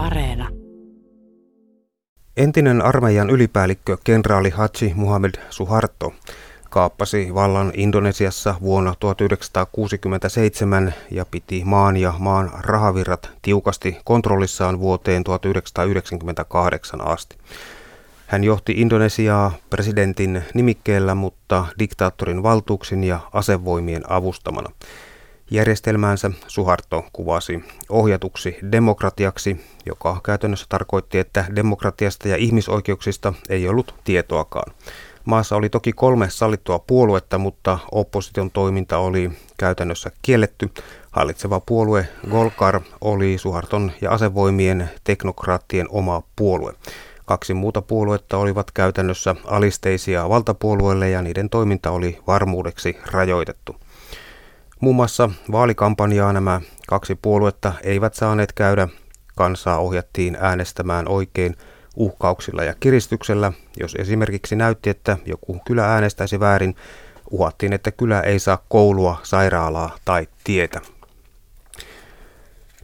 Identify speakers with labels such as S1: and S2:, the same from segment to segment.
S1: Areena.
S2: Entinen armeijan ylipäällikkö kenraali Haji Muhammad Suharto kaappasi vallan Indonesiassa vuonna 1967 ja piti maan ja maan rahavirrat tiukasti kontrollissaan vuoteen 1998 asti. Hän johti Indonesiaa presidentin nimikkeellä, mutta diktaattorin valtuuksin ja asevoimien avustamana. Järjestelmäänsä Suharto kuvasi ohjatuksi demokratiaksi, joka käytännössä tarkoitti, että demokratiasta ja ihmisoikeuksista ei ollut tietoakaan. Maassa oli toki kolme sallittua puoluetta, mutta opposition toiminta oli käytännössä kielletty. Hallitseva puolue Golkar oli Suharton ja asevoimien teknokraattien oma puolue. Kaksi muuta puoluetta olivat käytännössä alisteisia valtapuolueelle ja niiden toiminta oli varmuudeksi rajoitettu. Muun muassa vaalikampanjaa nämä kaksi puoluetta eivät saaneet käydä. Kansaa ohjattiin äänestämään oikein uhkauksilla ja kiristyksellä. Jos esimerkiksi näytti, että joku kylä äänestäisi väärin, uhattiin, että kylä ei saa koulua, sairaalaa tai tietä.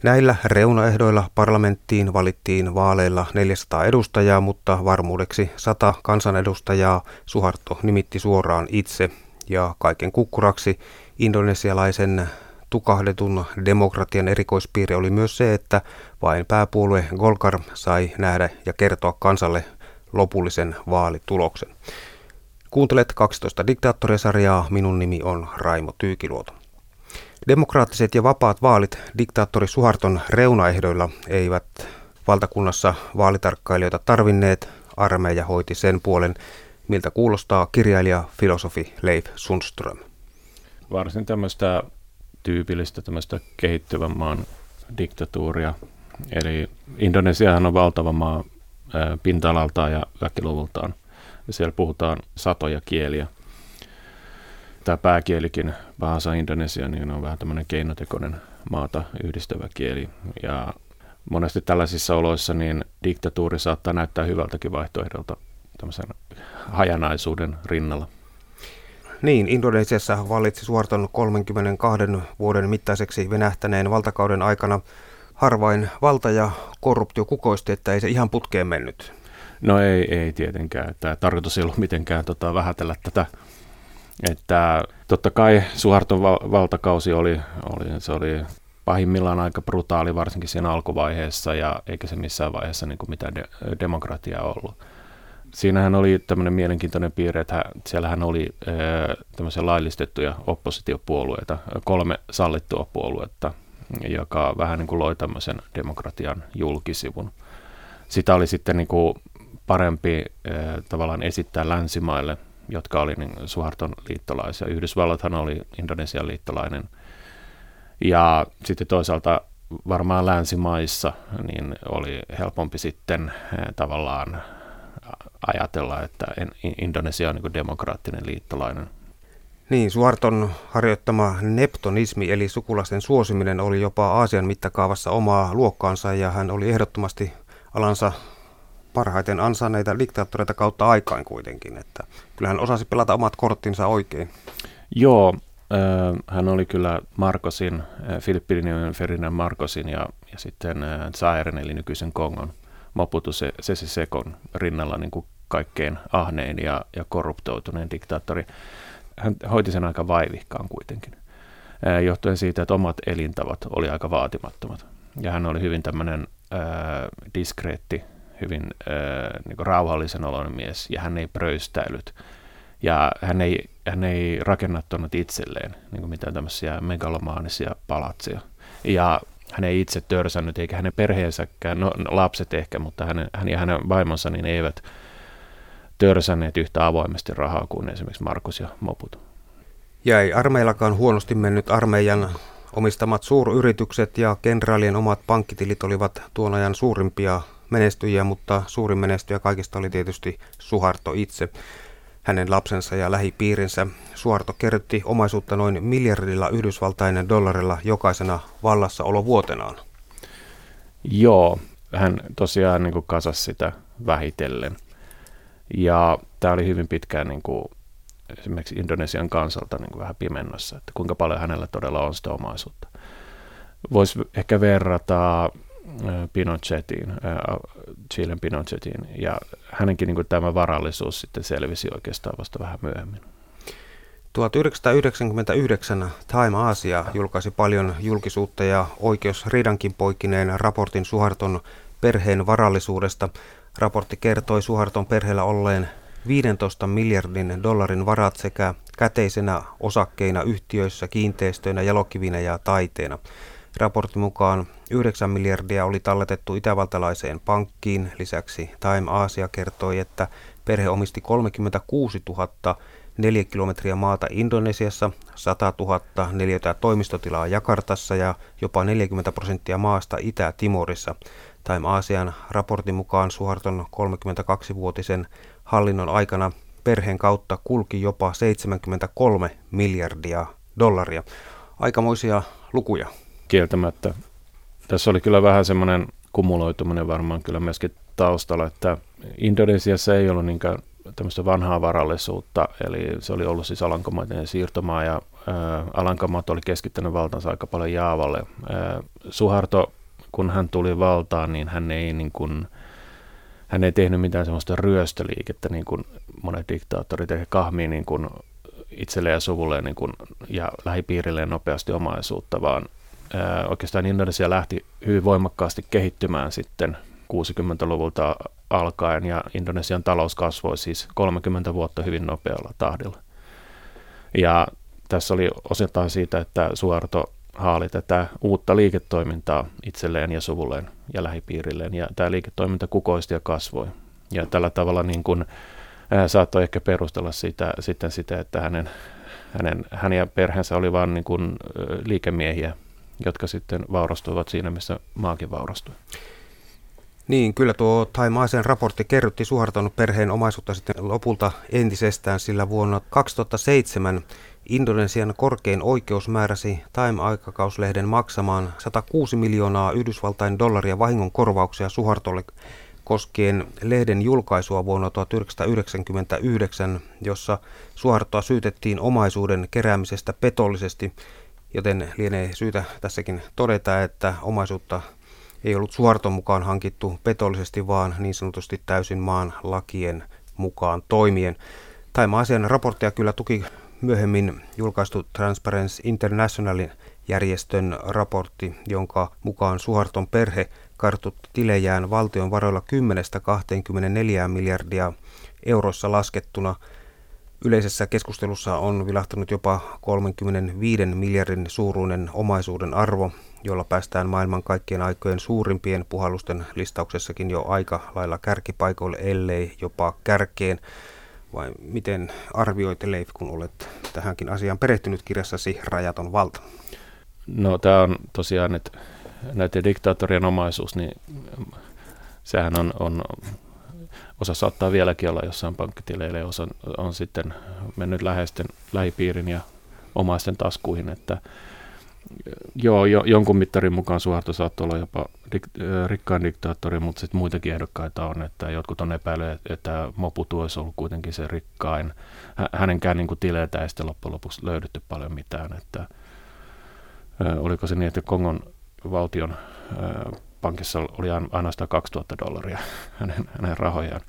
S2: Näillä reunaehdoilla parlamenttiin valittiin vaaleilla 400 edustajaa, mutta varmuudeksi 100 kansanedustajaa Suharto nimitti suoraan itse ja kaiken kukkuraksi indonesialaisen tukahdetun demokratian erikoispiirre oli myös se, että vain pääpuolue Golkar sai nähdä ja kertoa kansalle lopullisen vaalituloksen. Kuuntelet 12 diktaattorisarjaa, minun nimi on Raimo Tyykiluoto. Demokraattiset ja vapaat vaalit diktaattori Suharton reunaehdoilla eivät valtakunnassa vaalitarkkailijoita tarvinneet. Armeija hoiti sen puolen, miltä kuulostaa kirjailija filosofi Leif Sundström.
S3: Varsin tämmöistä tyypillistä tämmöistä kehittyvän maan diktatuuria. Eli Indonesiahan on valtava maa pinta-alaltaan ja väkiluvultaan. Ja siellä puhutaan satoja kieliä tämä pääkielikin, Bahasa Indonesia, niin on vähän tämmöinen keinotekoinen maata yhdistävä kieli. Ja monesti tällaisissa oloissa niin diktatuuri saattaa näyttää hyvältäkin vaihtoehdolta tämmöisen hajanaisuuden rinnalla.
S2: Niin, Indonesiassa vallitsi suorton 32 vuoden mittaiseksi venähtäneen valtakauden aikana harvain valta ja korruptio kukoisti, että ei se ihan putkeen mennyt.
S3: No ei, ei tietenkään. Tämä tarkoitus ei ollut mitenkään tota, vähätellä tätä että totta kai Suharton valtakausi oli, oli, se oli pahimmillaan aika brutaali, varsinkin siinä alkuvaiheessa, ja eikä se missään vaiheessa niin kuin mitään de- demokratiaa ollut. Siinähän oli tämmöinen mielenkiintoinen piirre, että siellähän oli tämmöisiä laillistettuja oppositiopuolueita, kolme sallittua puoluetta, joka vähän niin kuin loi tämmöisen demokratian julkisivun. Sitä oli sitten niin kuin parempi tavallaan esittää länsimaille jotka oli niin Suharton liittolaisia. Yhdysvallathan oli Indonesian liittolainen. Ja sitten toisaalta varmaan länsimaissa niin oli helpompi sitten tavallaan ajatella, että Indonesia on niin demokraattinen liittolainen.
S2: Niin, Suarton harjoittama neptonismi eli sukulaisten suosiminen oli jopa Aasian mittakaavassa omaa luokkaansa ja hän oli ehdottomasti alansa parhaiten ansainneita diktaattoreita kautta aikaan kuitenkin, että kyllähän osasi pelata omat korttinsa oikein.
S3: Joo, hän oli kyllä Markosin, Filippiinien Ferdinand Markosin ja, ja sitten Zairen eli nykyisen Kongon Moputu Sese Sekon rinnalla niin kuin kaikkein ahnein ja, ja korruptoituneen diktaattori. Hän hoiti sen aika vaivihkaan kuitenkin, johtuen siitä, että omat elintavat oli aika vaatimattomat. Ja hän oli hyvin tämmöinen äh, diskreetti hyvin äh, niin rauhallisen oloinen mies ja hän ei pröystäilyt. Ja hän ei, hän ei rakennattanut itselleen niin kuin mitään tämmöisiä megalomaanisia palatsia. Ja hän ei itse törsännyt, eikä hänen perheensäkään, no, lapset ehkä, mutta hänen, hän ja hänen vaimonsa niin eivät törsänneet yhtä avoimesti rahaa kuin esimerkiksi Markus ja Moput.
S2: Ja ei armeillakaan huonosti mennyt armeijan omistamat suuryritykset ja kenraalien omat pankkitilit olivat tuon ajan suurimpia menestyjiä, mutta suurin menestyjä kaikista oli tietysti Suharto itse. Hänen lapsensa ja lähipiirinsä Suharto kerrytti omaisuutta noin miljardilla Yhdysvaltainen dollarilla jokaisena vallassa vuotenaan.
S3: Joo, hän tosiaan niin kasasi sitä vähitellen. Ja tämä oli hyvin pitkään niin kuin esimerkiksi Indonesian kansalta niin kuin vähän pimennossa, että kuinka paljon hänellä todella on sitä omaisuutta. Voisi ehkä verrata Pinochetiin, Chilen Pinochetiin, ja hänenkin niin kuin tämä varallisuus sitten selvisi oikeastaan vasta vähän myöhemmin.
S2: 1999 Time Asia julkaisi paljon julkisuutta ja oikeusriidankin poikineen raportin Suharton perheen varallisuudesta. Raportti kertoi Suharton perheellä olleen 15 miljardin dollarin varat sekä käteisenä osakkeina yhtiöissä, kiinteistöinä, jalokivinä ja taiteena. Raportin mukaan 9 miljardia oli talletettu itävaltalaiseen pankkiin. Lisäksi Time Asia kertoi, että perhe omisti 36 000 4 kilometriä maata Indonesiassa, 100 000 neliötä toimistotilaa Jakartassa ja jopa 40 prosenttia maasta Itä-Timorissa. Time Aasian raportin mukaan Suharton 32-vuotisen hallinnon aikana perheen kautta kulki jopa 73 miljardia dollaria. Aikamoisia lukuja.
S3: Kieltämättä. Tässä oli kyllä vähän semmoinen kumuloituminen varmaan kyllä myöskin taustalla, että Indonesiassa ei ollut niinkään tämmöistä vanhaa varallisuutta, eli se oli ollut siis Alankomaiden siirtomaa ja Alankomaat oli keskittänyt valtansa aika paljon Jaavalle. Suharto, kun hän tuli valtaan, niin hän ei, niin kuin, hän ei tehnyt mitään semmoista ryöstöliikettä, niin kuin monet diktaattorit ehkä kahmii niin kuin itselleen ja suvulleen niin kuin, ja lähipiirilleen nopeasti omaisuutta, vaan ää, oikeastaan Indonesia lähti hyvin voimakkaasti kehittymään sitten 60-luvulta alkaen ja Indonesian talous kasvoi siis 30 vuotta hyvin nopealla tahdilla. Ja tässä oli osittain siitä, että Suarto haali tätä uutta liiketoimintaa itselleen ja suvulleen ja lähipiirilleen. Ja tämä liiketoiminta kukoisti ja kasvoi. Ja tällä tavalla niin kuin, ää, saattoi ehkä perustella sitä, sitten sitä, että hänen, hänen, hän ja perheensä oli vain niin kuin, liikemiehiä, jotka sitten vaurastuivat siinä, missä maakin vaurastui.
S2: Niin, kyllä tuo Taimaisen raportti kerrytti Suharton perheen omaisuutta sitten lopulta entisestään, sillä vuonna 2007 Indonesian korkein oikeus määräsi Time-aikakauslehden maksamaan 106 miljoonaa Yhdysvaltain dollaria vahingon korvauksia Suhartolle koskien lehden julkaisua vuonna 1999, jossa Suhartoa syytettiin omaisuuden keräämisestä petollisesti, joten lienee syytä tässäkin todeta, että omaisuutta ei ollut suorton mukaan hankittu petollisesti, vaan niin sanotusti täysin maan lakien mukaan toimien. Taima-asian raporttia kyllä tuki myöhemmin julkaistu Transparency Internationalin järjestön raportti, jonka mukaan Suharton perhe kartutti tilejään valtion varoilla 10-24 miljardia eurossa laskettuna. Yleisessä keskustelussa on vilahtanut jopa 35 miljardin suuruinen omaisuuden arvo, jolla päästään maailman kaikkien aikojen suurimpien puhallusten listauksessakin jo aika lailla kärkipaikoille, ellei jopa kärkeen. Vai miten arvioit Leif, kun olet tähänkin asiaan perehtynyt kirjassasi Rajaton valta?
S3: No tämä on tosiaan, että näiden diktaattorien omaisuus, niin sehän on, on osa saattaa vieläkin olla jossain pankkitileillä osa on sitten mennyt läheisten lähipiirin ja omaisten taskuihin, että Joo, jo, jonkun mittarin mukaan Suharto saattoi olla jopa dik- rikkain diktaattori, mutta sitten muitakin ehdokkaita on, että jotkut on epäilleet, että Moputu olisi ollut kuitenkin se rikkain. Hänenkään niin kuin, tileiltä ei sitten loppujen lopuksi löydetty paljon mitään. Että, oliko se niin, että Kongon valtion pankissa oli ainoastaan 2000 dollaria hänen, hänen rahojaan.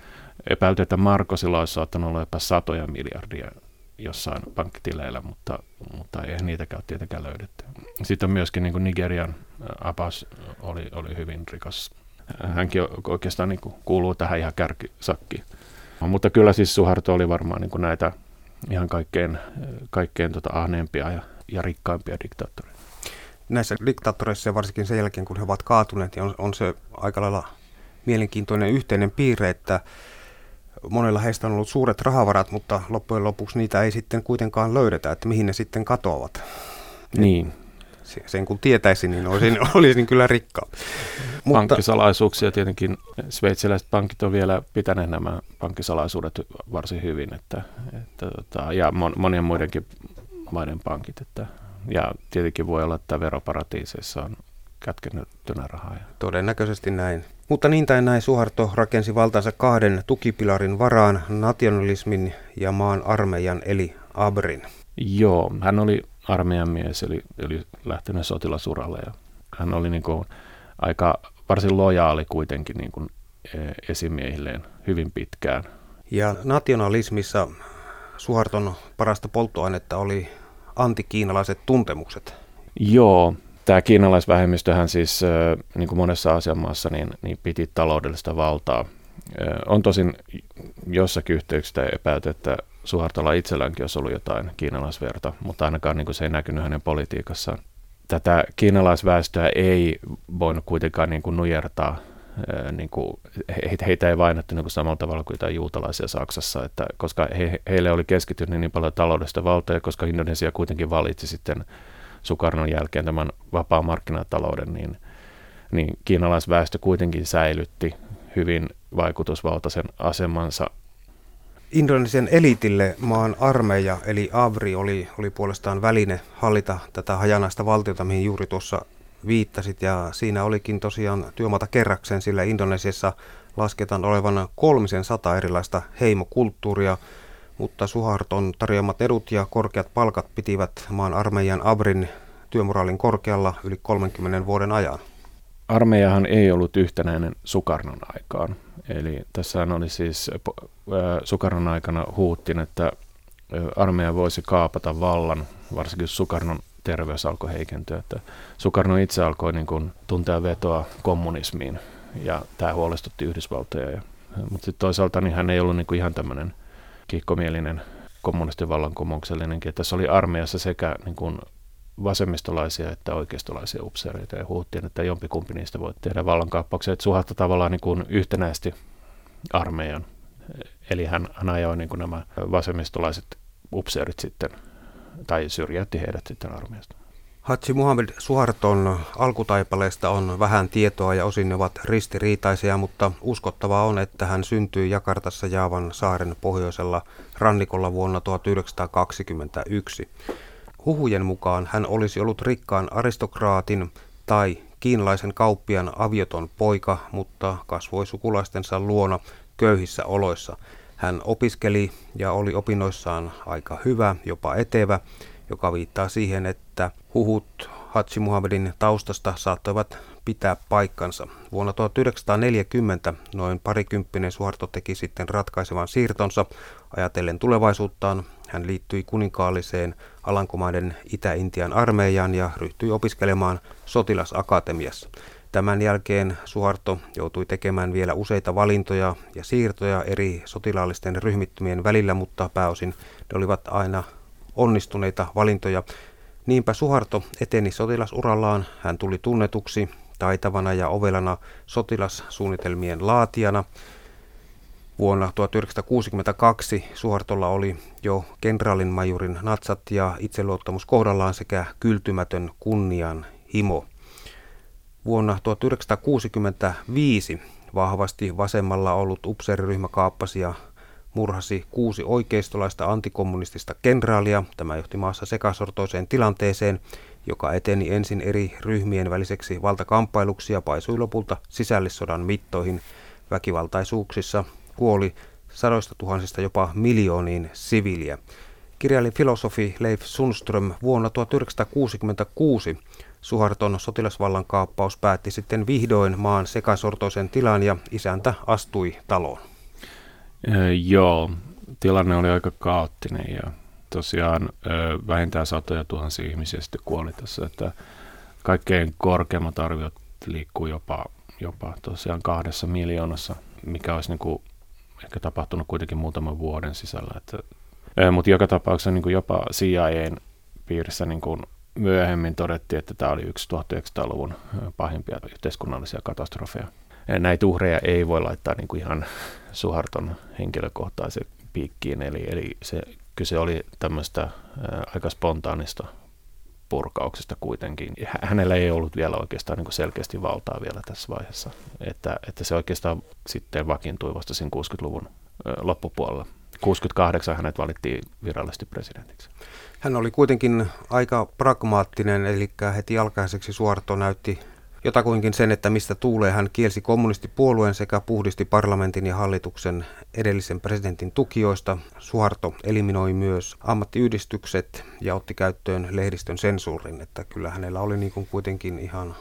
S3: Epäilty, että Markosilla olisi saattanut olla jopa satoja miljardia jossain pankkitileillä, mutta, mutta ei niitäkään tietenkään löydetty. Sitten myöskin niin kuin Nigerian Abbas oli, oli hyvin rikas. Hänkin oikeastaan niin kuin kuuluu tähän ihan kärkisakkiin. Mutta kyllä siis Suharto oli varmaan niin kuin näitä ihan kaikkein, kaikkein tota ahneempia ja, ja rikkaimpia diktaattoreita.
S2: Näissä diktaattoreissa ja varsinkin sen jälkeen, kun he ovat kaatuneet, niin on, on se aika lailla mielenkiintoinen yhteinen piirre, että monella heistä on ollut suuret rahavarat, mutta loppujen lopuksi niitä ei sitten kuitenkaan löydetä, että mihin ne sitten katoavat.
S3: Niin.
S2: Sen kun tietäisin, niin olisin, olisin kyllä rikka.
S3: Mutta, Pankkisalaisuuksia tietenkin sveitsiläiset pankit on vielä pitäneet nämä pankkisalaisuudet varsin hyvin, että, että, tota, ja mon, monien muidenkin maiden pankit. Että, ja tietenkin voi olla, että veroparatiiseissa on kätkenyttynä rahaa.
S2: Todennäköisesti näin. Mutta niin tai näin Suharto rakensi valtansa kahden tukipilarin varaan, nationalismin ja maan armeijan eli Abrin.
S3: Joo, hän oli armeijan mies, eli, eli lähtenyt sotilasuralle ja hän oli niin kuin aika varsin lojaali kuitenkin niin kuin esimiehilleen hyvin pitkään.
S2: Ja nationalismissa Suharton parasta polttoainetta oli antikiinalaiset tuntemukset.
S3: Joo, tämä kiinalaisvähemmistöhän siis, niin kuin monessa asianmaassa, niin, niin piti taloudellista valtaa. On tosin jossakin yhteyksistä epäyty, että Suhartolla itselläänkin olisi ollut jotain kiinalaisverta, mutta ainakaan niin kuin se ei näkynyt hänen politiikassaan. Tätä kiinalaisväestöä ei voinut kuitenkaan niin kuin nujertaa niin kuin, heitä ei vainottu niin kuin samalla tavalla kuin juutalaisia Saksassa, että, koska he, heille oli keskittynyt niin paljon taloudellista valtaa, koska Indonesia kuitenkin valitsi sitten Sukarnon jälkeen tämän vapaa markkinatalouden, niin, niin kiinalaisväestö kuitenkin säilytti hyvin vaikutusvaltaisen asemansa.
S2: Indonesian elitille maan armeija eli Avri oli, oli puolestaan väline hallita tätä hajanaista valtiota, mihin juuri tuossa viittasit. Ja siinä olikin tosiaan työmaata kerrakseen, sillä Indonesiassa lasketaan olevan kolmisen sata erilaista heimokulttuuria, mutta Suharton tarjoamat edut ja korkeat palkat pitivät maan armeijan Abrin työmoraalin korkealla yli 30 vuoden ajan.
S3: Armeijahan ei ollut yhtenäinen Sukarnon aikaan. Eli tässä oli siis Sukarnon aikana huuttin, että armeija voisi kaapata vallan, varsinkin Sukarnon terveys alkoi heikentyä. Että Sukarno itse alkoi niin kuin tuntea vetoa kommunismiin ja tämä huolestutti Yhdysvaltoja. Ja, mutta sitten toisaalta niin hän ei ollut niin kuin ihan tämmöinen kiihkomielinen kommunistin vallankumouksellinenkin. Tässä oli armeijassa sekä niin kuin vasemmistolaisia että oikeistolaisia upseereita ja huuttiin, että jompikumpi niistä voi tehdä vallankaappauksia. Että Suhatta tavallaan niin kuin yhtenäisesti armeijan. Eli hän, hän ajoi niin kuin nämä vasemmistolaiset upseerit sitten tai syrjäytti heidät sitten armeijasta.
S2: Hatsi Muhammed Suharton alkutaipaleesta on vähän tietoa ja osin ne ovat ristiriitaisia, mutta uskottavaa on, että hän syntyi Jakartassa Jaavan saaren pohjoisella rannikolla vuonna 1921. Huhujen mukaan hän olisi ollut rikkaan aristokraatin tai kiinalaisen kauppian avioton poika, mutta kasvoi sukulaistensa luona köyhissä oloissa – hän opiskeli ja oli opinnoissaan aika hyvä, jopa etevä, joka viittaa siihen, että huhut Hatsi Muhammedin taustasta saattoivat pitää paikkansa. Vuonna 1940 noin parikymppinen Suharto teki sitten ratkaisevan siirtonsa. Ajatellen tulevaisuuttaan hän liittyi kuninkaalliseen Alankomaiden Itä-Intian armeijaan ja ryhtyi opiskelemaan sotilasakatemiassa. Tämän jälkeen Suharto joutui tekemään vielä useita valintoja ja siirtoja eri sotilaallisten ryhmittymien välillä, mutta pääosin ne olivat aina onnistuneita valintoja. Niinpä Suharto eteni sotilasurallaan. Hän tuli tunnetuksi taitavana ja ovelana sotilassuunnitelmien laatijana. Vuonna 1962 Suhartolla oli jo kenraalin majurin natsat ja itseluottamus kohdallaan sekä kyltymätön kunnian himo. Vuonna 1965 vahvasti vasemmalla ollut upseeriryhmä kaappasi ja murhasi kuusi oikeistolaista antikommunistista kenraalia. Tämä johti maassa sekasortoiseen tilanteeseen, joka eteni ensin eri ryhmien väliseksi valtakamppailuksi ja paisui lopulta sisällissodan mittoihin. Väkivaltaisuuksissa kuoli sadoista tuhansista jopa miljooniin siviiliä. Kirjailin filosofi Leif Sundström vuonna 1966 Suharton sotilasvallan kaappaus päätti sitten vihdoin maan sekasortoisen tilan ja isäntä astui taloon.
S3: Ee, joo, tilanne oli aika kaoottinen ja tosiaan ö, vähintään satoja tuhansia ihmisiä sitten kuoli tässä, että kaikkein korkeimmat arviot liikkuu jopa, jopa tosiaan kahdessa miljoonassa, mikä olisi niin kuin ehkä tapahtunut kuitenkin muutaman vuoden sisällä. Että, mutta joka tapauksessa niin kuin jopa CIAn piirissä niin kuin myöhemmin todettiin, että tämä oli yksi 1900-luvun pahimpia yhteiskunnallisia katastrofeja. Näitä uhreja ei voi laittaa niin kuin ihan Suharton henkilökohtaisen piikkiin, eli, eli se, kyse oli tämmöistä aika spontaanista purkauksesta kuitenkin. Hänellä ei ollut vielä oikeastaan niin selkeästi valtaa vielä tässä vaiheessa, että, että se oikeastaan sitten vakiintui vasta siinä 60-luvun loppupuolella. 68 hänet valittiin virallisesti presidentiksi.
S2: Hän oli kuitenkin aika pragmaattinen, eli heti alkaiseksi Suorto näytti jotakuinkin sen, että mistä tuulee. Hän kielsi kommunistipuolueen sekä puhdisti parlamentin ja hallituksen edellisen presidentin tukijoista. Suharto eliminoi myös ammattiyhdistykset ja otti käyttöön lehdistön sensuurin, että kyllä hänellä oli niin kuin kuitenkin ihan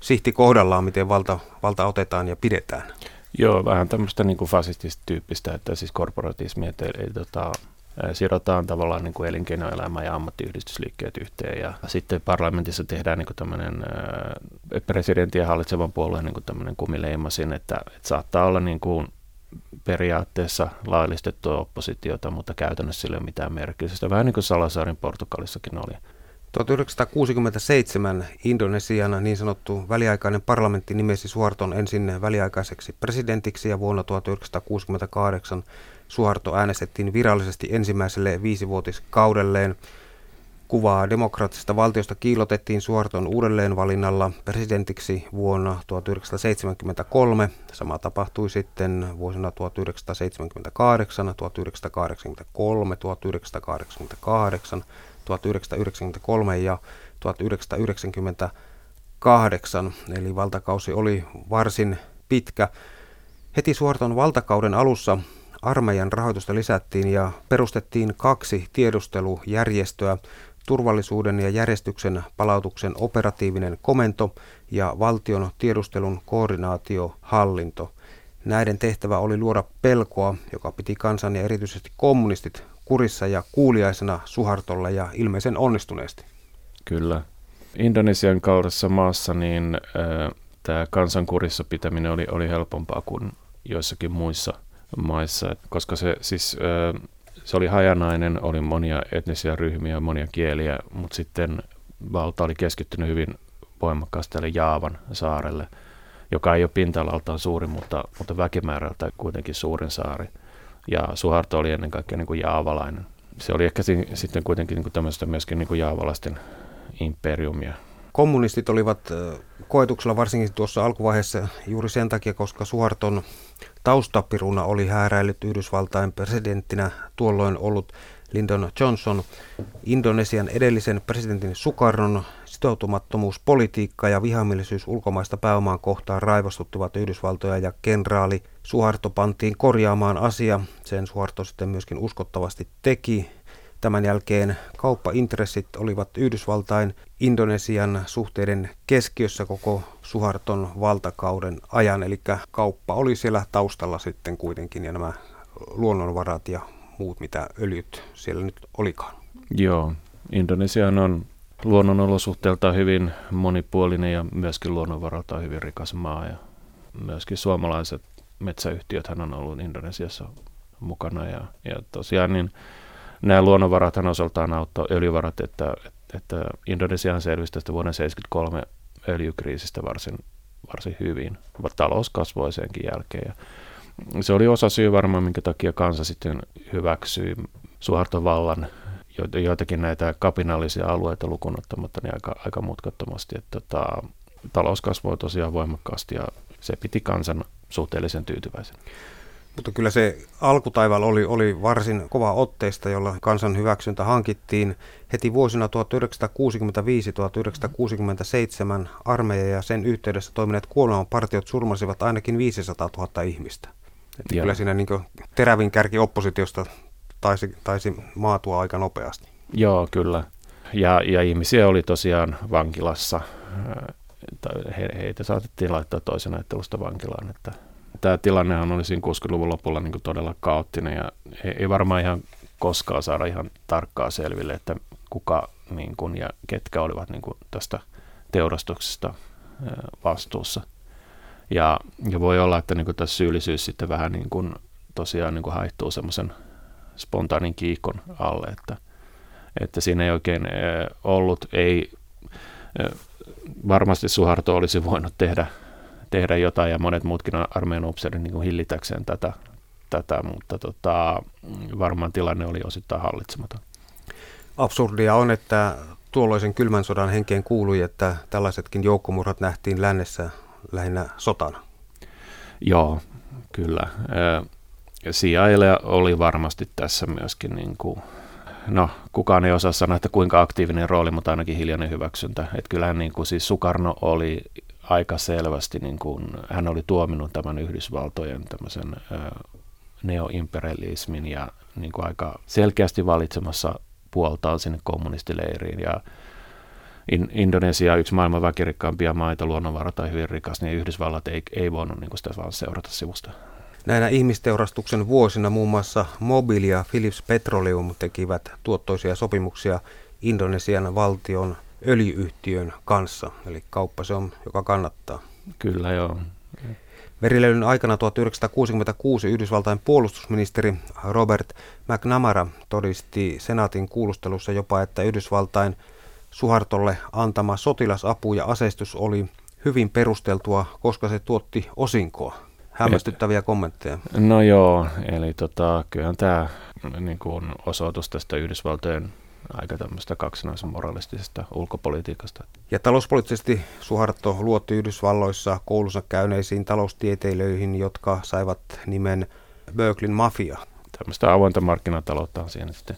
S2: sihti kohdallaan, miten valta, valta otetaan ja pidetään.
S3: Joo, vähän tämmöistä niin kuin fasistista tyyppistä, että siis korporatismi, että ei, tota, sidotaan tavallaan niin kuin elinkeinoelämä ja ammattiyhdistysliikkeet yhteen ja sitten parlamentissa tehdään niin kuin tämmöinen presidentin ja hallitsevan puolueen niin kuin tämmöinen kumileimasin, että, että saattaa olla niin kuin periaatteessa laillistettua oppositiota, mutta käytännössä sillä ei ole mitään merkitystä. Vähän niin kuin Salasaarin Portugalissakin oli.
S2: 1967 Indonesian niin sanottu väliaikainen parlamentti nimesi Suharton ensin väliaikaiseksi presidentiksi ja vuonna 1968 Suharto äänestettiin virallisesti ensimmäiselle viisivuotiskaudelleen. Kuvaa demokraattisesta valtiosta kiilotettiin Suharton uudelleenvalinnalla presidentiksi vuonna 1973. Sama tapahtui sitten vuosina 1978, 1983, 1988, 1993 ja 1998, eli valtakausi oli varsin pitkä. Heti Suorton valtakauden alussa armeijan rahoitusta lisättiin ja perustettiin kaksi tiedustelujärjestöä, turvallisuuden ja järjestyksen palautuksen operatiivinen komento ja valtion tiedustelun koordinaatiohallinto. Näiden tehtävä oli luoda pelkoa, joka piti kansan ja erityisesti kommunistit kurissa ja kuuliaisena Suhartolla ja ilmeisen onnistuneesti.
S3: Kyllä. Indonesian kaltaisessa maassa niin äh, tämä kansan kurissa pitäminen oli, oli helpompaa kuin joissakin muissa maissa, koska se siis se oli hajanainen, oli monia etnisiä ryhmiä, monia kieliä, mutta sitten valta oli keskittynyt hyvin voimakkaasti tälle Jaavan saarelle, joka ei ole pinta-alaltaan suuri, mutta, mutta väkimäärältä kuitenkin suurin saari. Ja Suharto oli ennen kaikkea niin kuin jaavalainen. Se oli ehkä si- sitten kuitenkin niin kuin tämmöistä myöskin niin kuin jaavalaisten imperiumia.
S2: Kommunistit olivat koetuksella varsinkin tuossa alkuvaiheessa juuri sen takia, koska Suharton taustapiruna oli hääräillyt Yhdysvaltain presidenttinä tuolloin ollut Lyndon Johnson, Indonesian edellisen presidentin Sukarnon sitoutumattomuus politiikka ja vihamielisyys ulkomaista pääomaan kohtaan raivostuttivat Yhdysvaltoja ja kenraali Suharto pantiin korjaamaan asia. Sen Suharto sitten myöskin uskottavasti teki. Tämän jälkeen kauppaintressit olivat Yhdysvaltain Indonesian suhteiden keskiössä koko Suharton valtakauden ajan, eli kauppa oli siellä taustalla sitten kuitenkin ja nämä luonnonvarat ja muut, mitä öljyt siellä nyt olikaan.
S3: Joo, Indonesian on luonnonolosuhteeltaan hyvin monipuolinen ja myöskin luonnonvaraltaan hyvin rikas maa. Ja myöskin suomalaiset metsäyhtiöt on ollut Indonesiassa mukana. Ja, ja tosiaan niin nämä luonnonvarat osaltaan auttoi öljyvarat, että, että Indonesian selvisi tästä vuoden 1973 öljykriisistä varsin, varsin hyvin. Talous kasvoi senkin jälkeen. Ja se oli osa syy varmaan, minkä takia kansa sitten hyväksyi suhartovallan joitakin näitä kapinallisia alueita lukunottamatta niin aika, aika mutkattomasti. Että, tota, talous kasvoi tosiaan voimakkaasti ja se piti kansan suhteellisen tyytyväisen.
S2: Mutta kyllä se alkutaival oli, oli varsin kova otteista, jolla kansan hyväksyntä hankittiin. Heti vuosina 1965-1967 armeija ja sen yhteydessä toimineet kuolemanpartiot surmasivat ainakin 500 000 ihmistä. Että kyllä siinä niin terävin kärki oppositiosta taisi, taisi maatua aika nopeasti.
S3: Joo, kyllä. Ja, ja ihmisiä oli tosiaan vankilassa. He, heitä saatettiin laittaa toisen ajattelusta vankilaan. Että tämä tilannehan oli siinä 60-luvun lopulla niin todella kaoottinen ja ei varmaan ihan koskaan saada ihan tarkkaa selville, että kuka niin kuin, ja ketkä olivat niin kuin, tästä teurastuksesta vastuussa. Ja, ja voi olla, että niin kuin, tässä syyllisyys sitten vähän niin kuin, tosiaan niin kuin haihtuu semmoisen spontaanin kiikon alle, että, että siinä ei oikein ollut, ei varmasti Suharto olisi voinut tehdä tehdä jotain ja monet muutkin armeijan upseerit niin hillitäkseen tätä, tätä mutta tota, varmaan tilanne oli osittain hallitsematon.
S2: Absurdia on, että tuolloisen kylmän sodan henkeen kuului, että tällaisetkin joukkomurhat nähtiin lännessä lähinnä sotana.
S3: Joo, kyllä. CIA oli varmasti tässä myöskin, niin kuin, no kukaan ei osaa sanoa, että kuinka aktiivinen rooli, mutta ainakin hiljainen hyväksyntä. Että kyllähän niin kuin siis Sukarno oli aika selvästi, niin kuin, hän oli tuominut tämän Yhdysvaltojen tämmöisen neoimperialismin ja niin kuin aika selkeästi valitsemassa puoltaan sinne kommunistileiriin. Ja, in, Indonesia yksi maailman väkirikkaampia maita, luonnonvara tai hyvin rikas, niin Yhdysvallat ei, ei voinut niin sitä vaan seurata sivusta.
S2: Näinä ihmisteurastuksen vuosina muun muassa Mobil ja Philips Petroleum tekivät tuottoisia sopimuksia Indonesian valtion öljyyhtiön kanssa. Eli kauppa se on, joka kannattaa.
S3: Kyllä joo.
S2: Verilöylyn aikana 1966 Yhdysvaltain puolustusministeri Robert McNamara todisti senaatin kuulustelussa jopa, että Yhdysvaltain Suhartolle antama sotilasapu ja aseistus oli hyvin perusteltua, koska se tuotti osinkoa. Hämmästyttäviä kommentteja.
S3: No joo, eli tota, kyllähän tämä niin kuin osoitus tästä Yhdysvaltojen aika tämmöistä kaksinaisen moralistisesta ulkopolitiikasta.
S2: Ja talouspoliittisesti Suharto luotti Yhdysvalloissa koulunsa käyneisiin taloustieteilijöihin, jotka saivat nimen Berklin Mafia.
S3: Tämmöistä avointa markkinataloutta on siinä sitten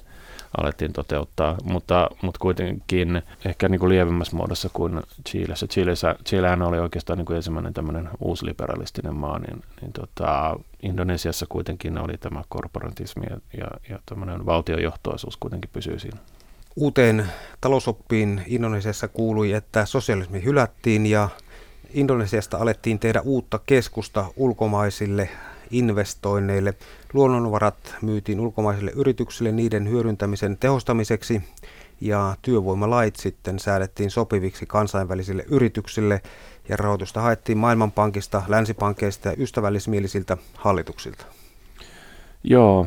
S3: alettiin toteuttaa, mutta, mutta kuitenkin ehkä niin kuin lievemmässä muodossa kuin Chiilessä. Chiilessä Chilehän oli oikeastaan niin kuin ensimmäinen tämmöinen uusliberalistinen maa, niin, niin tota, Indonesiassa kuitenkin oli tämä korporatismi ja, ja, ja tämmöinen valtiojohtoisuus kuitenkin pysyy siinä.
S2: Uuteen talousoppiin Indonesiassa kuului, että sosialismi hylättiin ja Indonesiasta alettiin tehdä uutta keskusta ulkomaisille investoinneille. Luonnonvarat myytiin ulkomaisille yrityksille niiden hyödyntämisen tehostamiseksi ja työvoimalait sitten säädettiin sopiviksi kansainvälisille yrityksille ja rahoitusta haettiin Maailmanpankista, länsipankeista ja ystävällismielisiltä hallituksilta.
S3: Joo,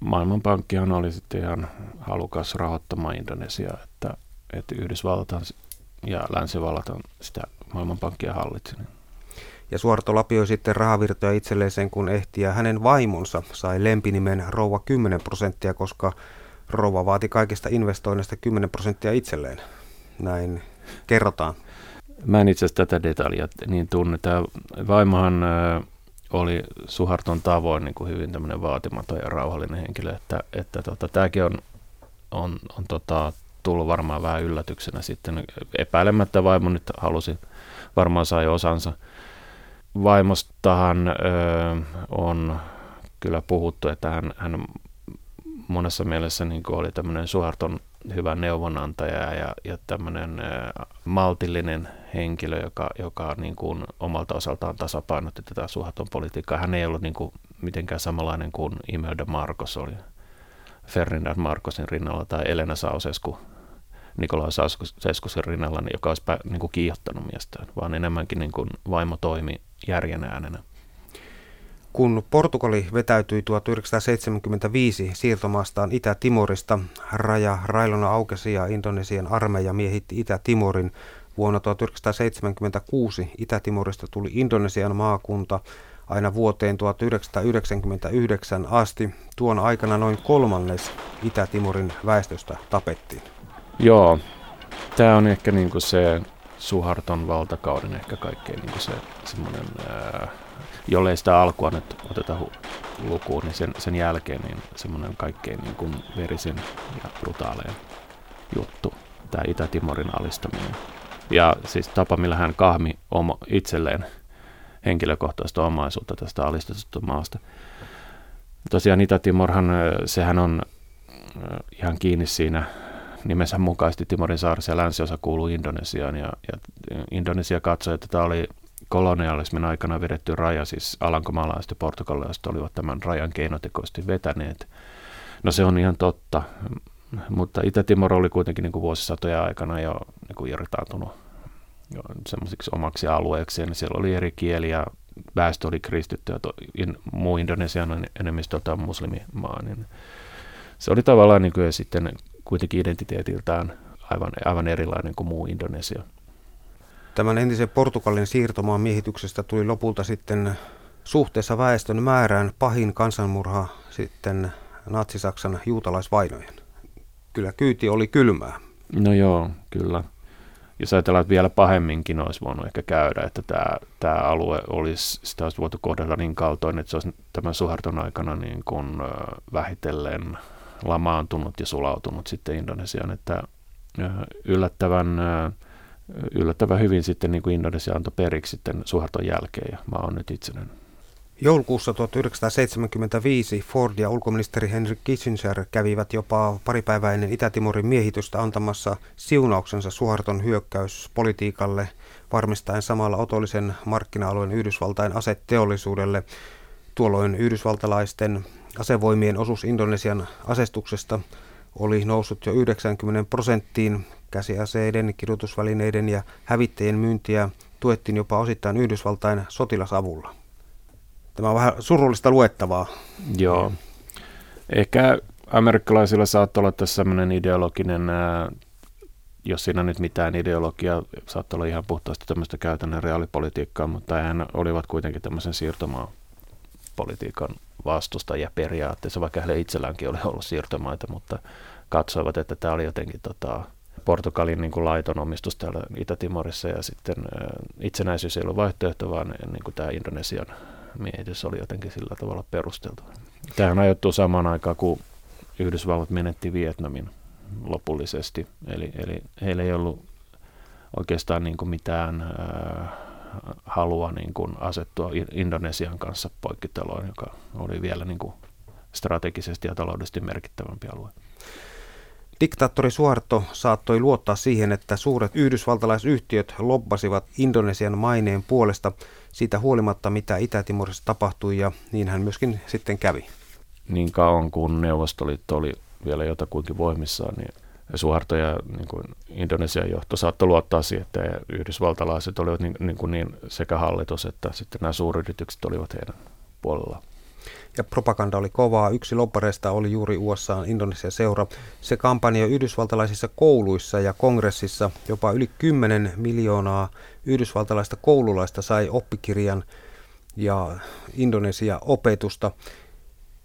S3: Maailmanpankkihan oli sitten ihan halukas rahoittamaan Indonesiaa, että, että Yhdysvallat ja länsivallat sitä Maailmanpankkia hallitsi.
S2: Ja Suorto lapioi sitten rahavirtoja itselleen sen, kun ehti, ja hänen vaimonsa sai lempinimen Rouva 10 prosenttia, koska Rouva vaati kaikista investoinneista 10 prosenttia itselleen. Näin kerrotaan.
S3: Mä en itse asiassa tätä detaljia niin tunne. Tämä vaimohan oli Suharton tavoin niin kuin hyvin tämmöinen vaatimaton ja rauhallinen henkilö, että, että tota, tämäkin on, on, on tota, tullut varmaan vähän yllätyksenä sitten. Epäilemättä vaimo nyt halusi, varmaan sai osansa – vaimostahan ö, on kyllä puhuttu, että hän, hän monessa mielessä niin kuin oli tämmöinen Suharton hyvä neuvonantaja ja, ja tämmöinen maltillinen henkilö, joka, joka niin kuin omalta osaltaan tasapainotti tätä Suharton politiikkaa. Hän ei ollut niin kuin mitenkään samanlainen kuin Imelda Marcos oli Ferdinand Marcosin rinnalla tai Elena Sausesku Nikolai Seskusen rinnalla, joka olisi niin kuin kiihottanut miestään, vaan enemmänkin niin kuin vaimo toimi järjen äänenä.
S2: Kun Portugali vetäytyi 1975 siirtomaastaan Itä-Timorista, raja Railona aukesi ja Indonesian armeija miehitti Itä-Timorin. Vuonna 1976 Itä-Timorista tuli Indonesian maakunta aina vuoteen 1999 asti. Tuon aikana noin kolmannes Itä-Timorin väestöstä tapettiin.
S3: Joo, tämä on ehkä niinku se Suharton valtakauden ehkä kaikkein niin se semmoinen, jollei sitä alkua nyt oteta hu- lukuun, niin sen, sen jälkeen niin semmoinen kaikkein niin kuin verisin ja brutaalein juttu, tämä Itä-Timorin alistaminen. Ja siis tapa, millä hän kahmi oma, itselleen henkilökohtaista omaisuutta tästä alistetusta maasta. Tosiaan Itä-Timorhan, sehän on ihan kiinni siinä nimensä mukaisesti Timorin saaressa ja länsiosa kuuluu Indonesiaan ja, ja Indonesia katsoi, että tämä oli kolonialismin aikana vedetty raja, siis alankomaalaiset ja portugalilaiset olivat tämän rajan keinotekoisesti vetäneet. No se on ihan totta, mutta Itä-Timor oli kuitenkin niin kuin vuosisatoja aikana jo niin kuin irtaantunut semmoisiksi omaksi alueeksi, niin siellä oli eri kieli ja väestö oli kristitty ja to, in, muu Indonesian enemmistöltä muslimimaa, niin se oli tavallaan niin kuin sitten kuitenkin identiteetiltään aivan, aivan erilainen kuin muu Indonesia.
S2: Tämän entisen Portugalin siirtomaan miehityksestä tuli lopulta sitten suhteessa väestön määrään pahin kansanmurha sitten Natsi-Saksan juutalaisvainojen. Kyllä kyyti oli kylmää.
S3: No joo, kyllä. Jos ajatellaan, että vielä pahemminkin olisi voinut ehkä käydä, että tämä, tämä alue olisi, sitä olisi voitu kohdella niin kaltoin, että se olisi tämän Suharton aikana niin kuin vähitellen lamaantunut ja sulautunut sitten Indonesiaan, että yllättävän, yllättävän hyvin sitten niin kuin Indonesia antoi periksi sitten Suharton jälkeen ja mä oon nyt itsenäinen.
S2: Joulukuussa 1975 Ford ja ulkoministeri Henry Kissinger kävivät jopa pari päivää ennen Itä-Timorin miehitystä antamassa siunauksensa Suharton hyökkäyspolitiikalle, varmistaen samalla otollisen markkina-alueen Yhdysvaltain aseteollisuudelle. Tuolloin yhdysvaltalaisten asevoimien osuus Indonesian asestuksesta oli noussut jo 90 prosenttiin. Käsiaseiden, kirjoitusvälineiden ja hävittäjien myyntiä tuettiin jopa osittain Yhdysvaltain sotilasavulla. Tämä on vähän surullista luettavaa.
S3: Joo. Ehkä amerikkalaisilla saattaa olla tässä sellainen ideologinen, jos siinä nyt mitään ideologiaa, saattaa olla ihan puhtaasti tämmöistä käytännön reaalipolitiikkaa, mutta hän olivat kuitenkin tämmöisen siirtomaan politiikan vastustajia periaatteessa, vaikka heille itselläänkin oli ollut siirtomaita, mutta katsoivat, että tämä oli jotenkin tota, Portugalin niin kuin laiton omistus täällä Itä-Timorissa ja sitten itsenäisyys ei ollut vaihtoehto, vaan niin kuin tämä Indonesian miehitys oli jotenkin sillä tavalla perusteltu. Tähän ajoittuu samaan aikaan, kun Yhdysvallat menetti Vietnamin lopullisesti. Eli, eli heillä ei ollut oikeastaan niin kuin mitään äh, halua niin kuin asettua Indonesian kanssa poikkiteloon, joka oli vielä niin kuin strategisesti ja taloudellisesti merkittävämpi alue.
S2: Diktaattori Suarto saattoi luottaa siihen, että suuret yhdysvaltalaisyhtiöt lobbasivat Indonesian maineen puolesta siitä huolimatta, mitä Itä-Timorissa tapahtui, ja niin hän myöskin sitten kävi.
S3: Niin kauan kuin Neuvostoliitto oli vielä jotakuinkin voimissaan, niin Suharto ja niin kuin Indonesian johto saattoi luottaa siihen, että yhdysvaltalaiset olivat niin, niin, kuin niin sekä hallitus että sitten nämä suuryritykset olivat heidän puolellaan
S2: ja propaganda oli kovaa. Yksi loppareista oli juuri USA Indonesia seura. Se kampanja yhdysvaltalaisissa kouluissa ja kongressissa jopa yli 10 miljoonaa yhdysvaltalaista koululaista sai oppikirjan ja Indonesia opetusta.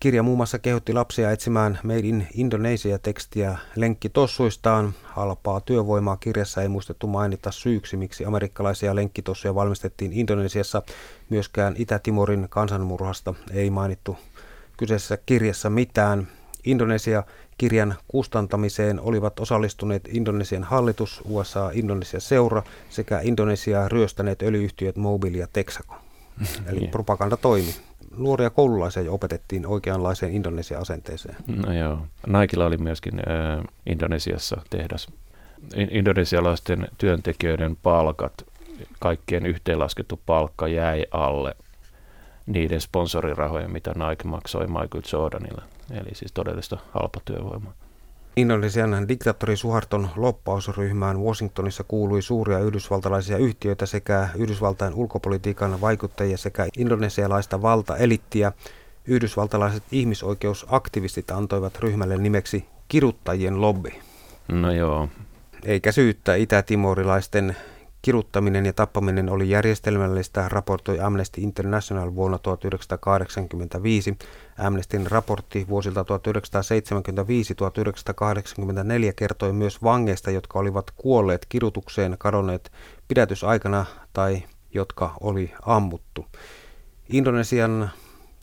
S2: Kirja muun muassa kehotti lapsia etsimään Made in Indonesia-tekstiä lenkkitossuistaan. Halpaa työvoimaa kirjassa ei muistettu mainita syyksi, miksi amerikkalaisia lenkkitossuja valmistettiin Indonesiassa. Myöskään Itä-Timorin kansanmurhasta ei mainittu kyseisessä kirjassa mitään. Indonesia-kirjan kustantamiseen olivat osallistuneet Indonesian hallitus, USA Indonesia seura sekä Indonesiaa ryöstäneet öljyyhtiöt Mobil ja Texaco. Eli propaganda toimi nuoria koululaisia jo opetettiin oikeanlaiseen Indonesian asenteeseen.
S3: No joo. Naikilla oli myöskin äh, Indonesiassa tehdas. Indonesialaisten työntekijöiden palkat, kaikkien yhteenlaskettu palkka jäi alle niiden sponsorirahoja, mitä Nike maksoi Michael Jordanille. Eli siis todellista halpatyövoimaa.
S2: Indonesian diktaattori Suharton loppausryhmään Washingtonissa kuului suuria yhdysvaltalaisia yhtiöitä sekä Yhdysvaltain ulkopolitiikan vaikuttajia sekä indonesialaista valtaelittiä. Yhdysvaltalaiset ihmisoikeusaktivistit antoivat ryhmälle nimeksi kiruttajien lobby.
S3: No joo.
S2: Eikä syyttä itä-timorilaisten Kiruttaminen ja tappaminen oli järjestelmällistä, raportoi Amnesty International vuonna 1985. Amnestyn raportti vuosilta 1975-1984 kertoi myös vangeista, jotka olivat kuolleet kidutukseen kadonneet pidätysaikana tai jotka oli ammuttu. Indonesian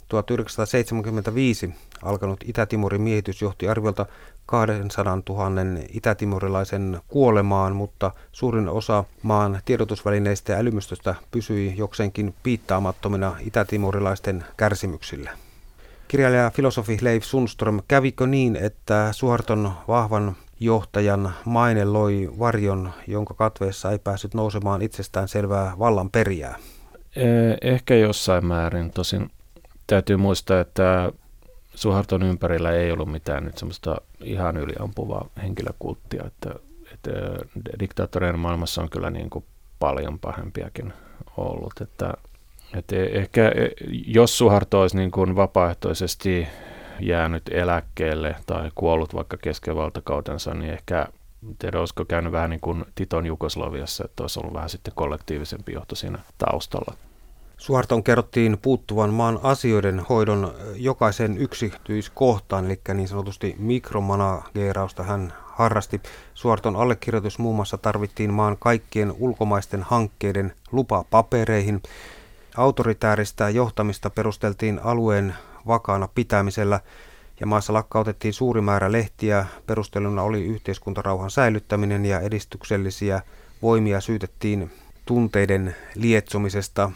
S2: 1975 alkanut Itä-Timorin miehitys johti arviolta 200 000 itätimorilaisen kuolemaan, mutta suurin osa maan tiedotusvälineistä ja älymystöstä pysyi jokseenkin piittaamattomina itätimorilaisten kärsimyksillä. Kirjailija filosofi Leif Sundström, kävikö niin, että Suharton vahvan johtajan maine loi varjon, jonka katveessa ei päässyt nousemaan itsestään selvää vallan periää?
S3: Ehkä jossain määrin. Tosin täytyy muistaa, että Suharton ympärillä ei ollut mitään nyt semmoista ihan yliampuvaa henkilökulttia, että, että diktaattorien maailmassa on kyllä niin kuin paljon pahempiakin ollut, että, että ehkä jos Suharto olisi niin kuin vapaaehtoisesti jäänyt eläkkeelle tai kuollut vaikka kesken valtakautensa, niin ehkä tiedä, olisiko käynyt vähän niin kuin Titon Jugoslaviassa, että olisi ollut vähän sitten kollektiivisempi johto siinä taustalla.
S2: Suharton kerrottiin puuttuvan maan asioiden hoidon jokaisen yksityiskohtaan, eli niin sanotusti mikromanageerausta hän harrasti. Suharton allekirjoitus muun muassa tarvittiin maan kaikkien ulkomaisten hankkeiden lupapapereihin. Autoritääristä johtamista perusteltiin alueen vakaana pitämisellä ja maassa lakkautettiin suuri määrä lehtiä. Perusteluna oli yhteiskuntarauhan säilyttäminen ja edistyksellisiä voimia syytettiin tunteiden lietsomisesta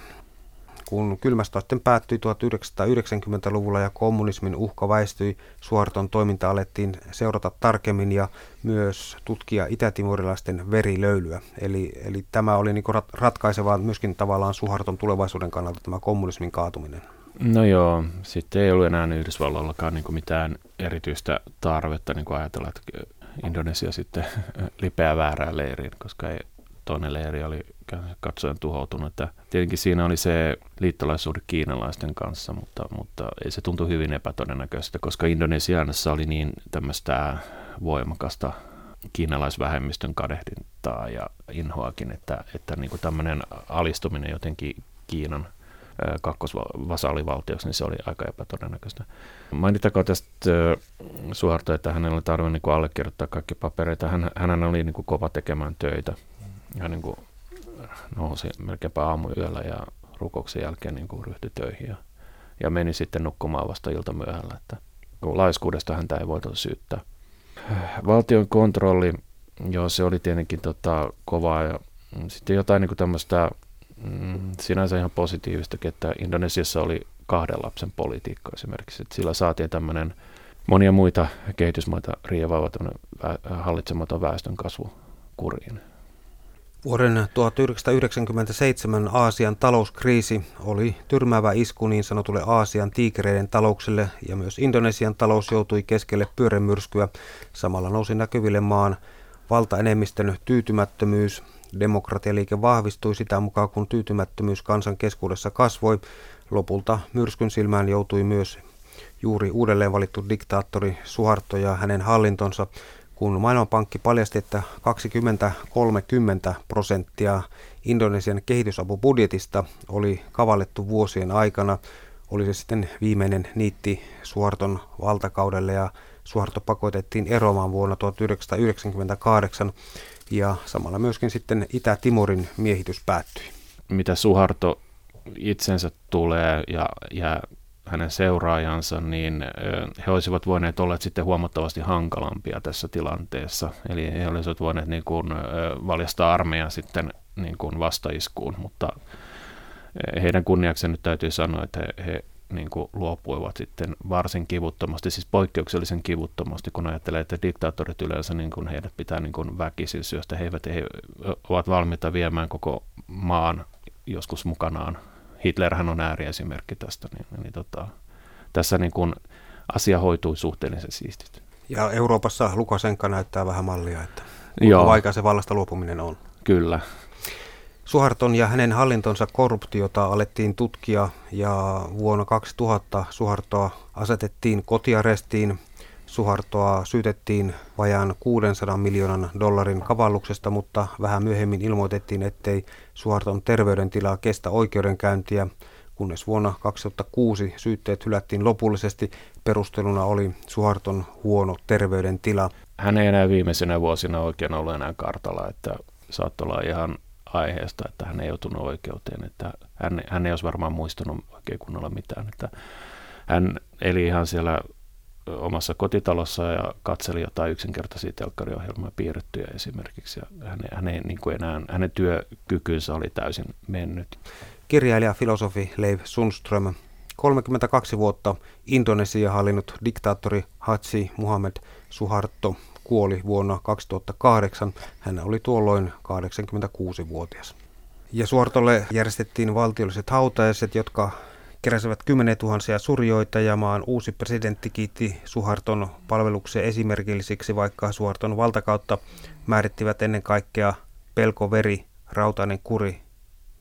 S2: kun kylmästä sitten päättyi 1990-luvulla ja kommunismin uhka väistyi, Suharton toiminta alettiin seurata tarkemmin ja myös tutkia itätimorilaisten verilöylyä. Eli, eli tämä oli niin ratkaisevaa myöskin tavallaan Suharton tulevaisuuden kannalta tämä kommunismin kaatuminen.
S3: No joo, sitten ei ollut enää Yhdysvalloillakaan niin mitään erityistä tarvetta niin kuin ajatella, että Indonesia sitten lipeää väärään leiriin, koska ei, toinen leiri oli katsoen tuhoutunut. Että tietenkin siinä oli se liittolaisuuden kiinalaisten kanssa, mutta, mutta ei se tuntu hyvin epätodennäköistä, koska Indonesianassa oli niin tämmöistä voimakasta kiinalaisvähemmistön kadehdintaa ja inhoakin, että, että niin kuin tämmöinen alistuminen jotenkin Kiinan kakkosvasaalivaltioksi, niin se oli aika epätodennäköistä. Mainittakoon tästä Suharto, että hänellä oli tarve niin allekirjoittaa kaikki papereita. Hän, hän oli niin kuin kova tekemään töitä. Hän niin kuin nousi melkeinpä aamuyöllä ja rukouksen jälkeen niin kuin ryhtyi töihin ja, ja meni sitten nukkumaan vasta iltamyöhällä. Että laiskuudesta häntä ei voitu syyttää. Valtion kontrolli, joo, se oli tietenkin tota, kovaa ja sitten jotain niin tämmöistä mm, sinänsä ihan positiivista, että Indonesiassa oli kahden lapsen politiikka esimerkiksi. Että sillä saatiin tämmöinen monia muita kehitysmaita rievaava hallitsematon väestön kasvu kuriin.
S2: Vuoden 1997 Aasian talouskriisi oli tyrmäävä isku niin sanotulle Aasian tiikereiden talouksille ja myös Indonesian talous joutui keskelle pyörämyrskyä. Samalla nousi näkyville maan valtaenemmistön tyytymättömyys Demokratialiike vahvistui sitä mukaan, kun tyytymättömyys kansan keskuudessa kasvoi. Lopulta myrskyn silmään joutui myös juuri uudelleen valittu diktaattori Suharto ja hänen hallintonsa, kun Maailmanpankki paljasti, että 20-30 prosenttia Indonesian kehitysapubudjetista oli kavallettu vuosien aikana. Oli se sitten viimeinen niitti Suharton valtakaudelle ja Suharto pakotettiin eroamaan vuonna 1998 ja samalla myöskin sitten Itä-Timorin miehitys päättyi.
S3: Mitä Suharto itsensä tulee ja, ja hänen seuraajansa, niin he olisivat voineet olla sitten huomattavasti hankalampia tässä tilanteessa. Eli he olisivat voineet niin kuin valjastaa armeijan sitten niin kuin vastaiskuun, mutta heidän kunniakseen nyt täytyy sanoa, että he, he niin kuin luopuivat sitten varsin kivuttomasti, siis poikkeuksellisen kivuttomasti, kun ajattelee, että diktaattorit yleensä niin kuin heidät pitää niin kuin väkisin syöstä. He, eivät, he ovat valmiita viemään koko maan joskus mukanaan. Hitlerhän on ääriesimerkki tästä. Niin, niin tota, tässä niin kuin asia hoitui suhteellisen siististi.
S2: Ja Euroopassa Lukasenka näyttää vähän mallia, että Joo. vaikka se vallasta luopuminen on.
S3: Kyllä,
S2: Suharton ja hänen hallintonsa korruptiota alettiin tutkia ja vuonna 2000 Suhartoa asetettiin kotiarestiin. Suhartoa syytettiin vajaan 600 miljoonan dollarin kavalluksesta, mutta vähän myöhemmin ilmoitettiin, ettei Suharton terveydentila kestä oikeudenkäyntiä, kunnes vuonna 2006 syytteet hylättiin lopullisesti. Perusteluna oli Suharton huono terveydentila.
S3: Hän ei enää viimeisenä vuosina oikein ollut enää kartalla, että saattoi olla ihan aiheesta, että hän ei joutunut oikeuteen, että hän, hän ei olisi varmaan muistanut oikein kunnolla mitään, että hän eli ihan siellä omassa kotitalossa ja katseli jotain yksinkertaisia telkkariohjelmia piirrettyjä esimerkiksi. Ja hän, hän ei, niin kuin enää, hänen työkykynsä oli täysin mennyt.
S2: Kirjailija filosofi Leif Sundström, 32 vuotta Indonesia hallinnut diktaattori Haji Muhammad Suharto kuoli vuonna 2008. Hän oli tuolloin 86-vuotias. Ja Suortolle järjestettiin valtiolliset hautajaiset, jotka keräsivät kymmenen tuhansia surjoita ja maan uusi presidentti kiitti Suharton palveluksia esimerkillisiksi, vaikka Suharton valtakautta määrittivät ennen kaikkea pelko, veri, rautainen kuri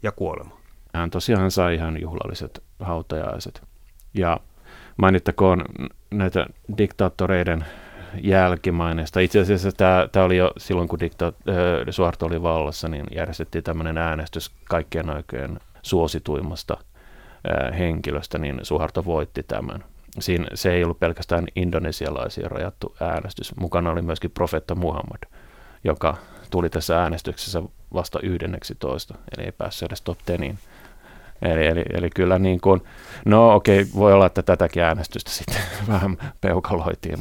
S2: ja kuolema.
S3: Hän tosiaan sai ihan juhlalliset hautajaiset. Ja mainittakoon näitä diktaattoreiden jälkimaineesta. Itse asiassa tämä, tämä oli jo silloin, kun dikta, Suharto oli vallassa, niin järjestettiin tämmöinen äänestys kaikkien aikojen suosituimmasta henkilöstä, niin Suharto voitti tämän. Siinä, se ei ollut pelkästään indonesialaisia rajattu äänestys. Mukana oli myöskin profeetta Muhammad, joka tuli tässä äänestyksessä vasta 11, eli ei päässyt edes top 10 Eli, eli, eli kyllä niin kuin, no okei, voi olla, että tätäkin äänestystä sitten vähän peukaloitiin.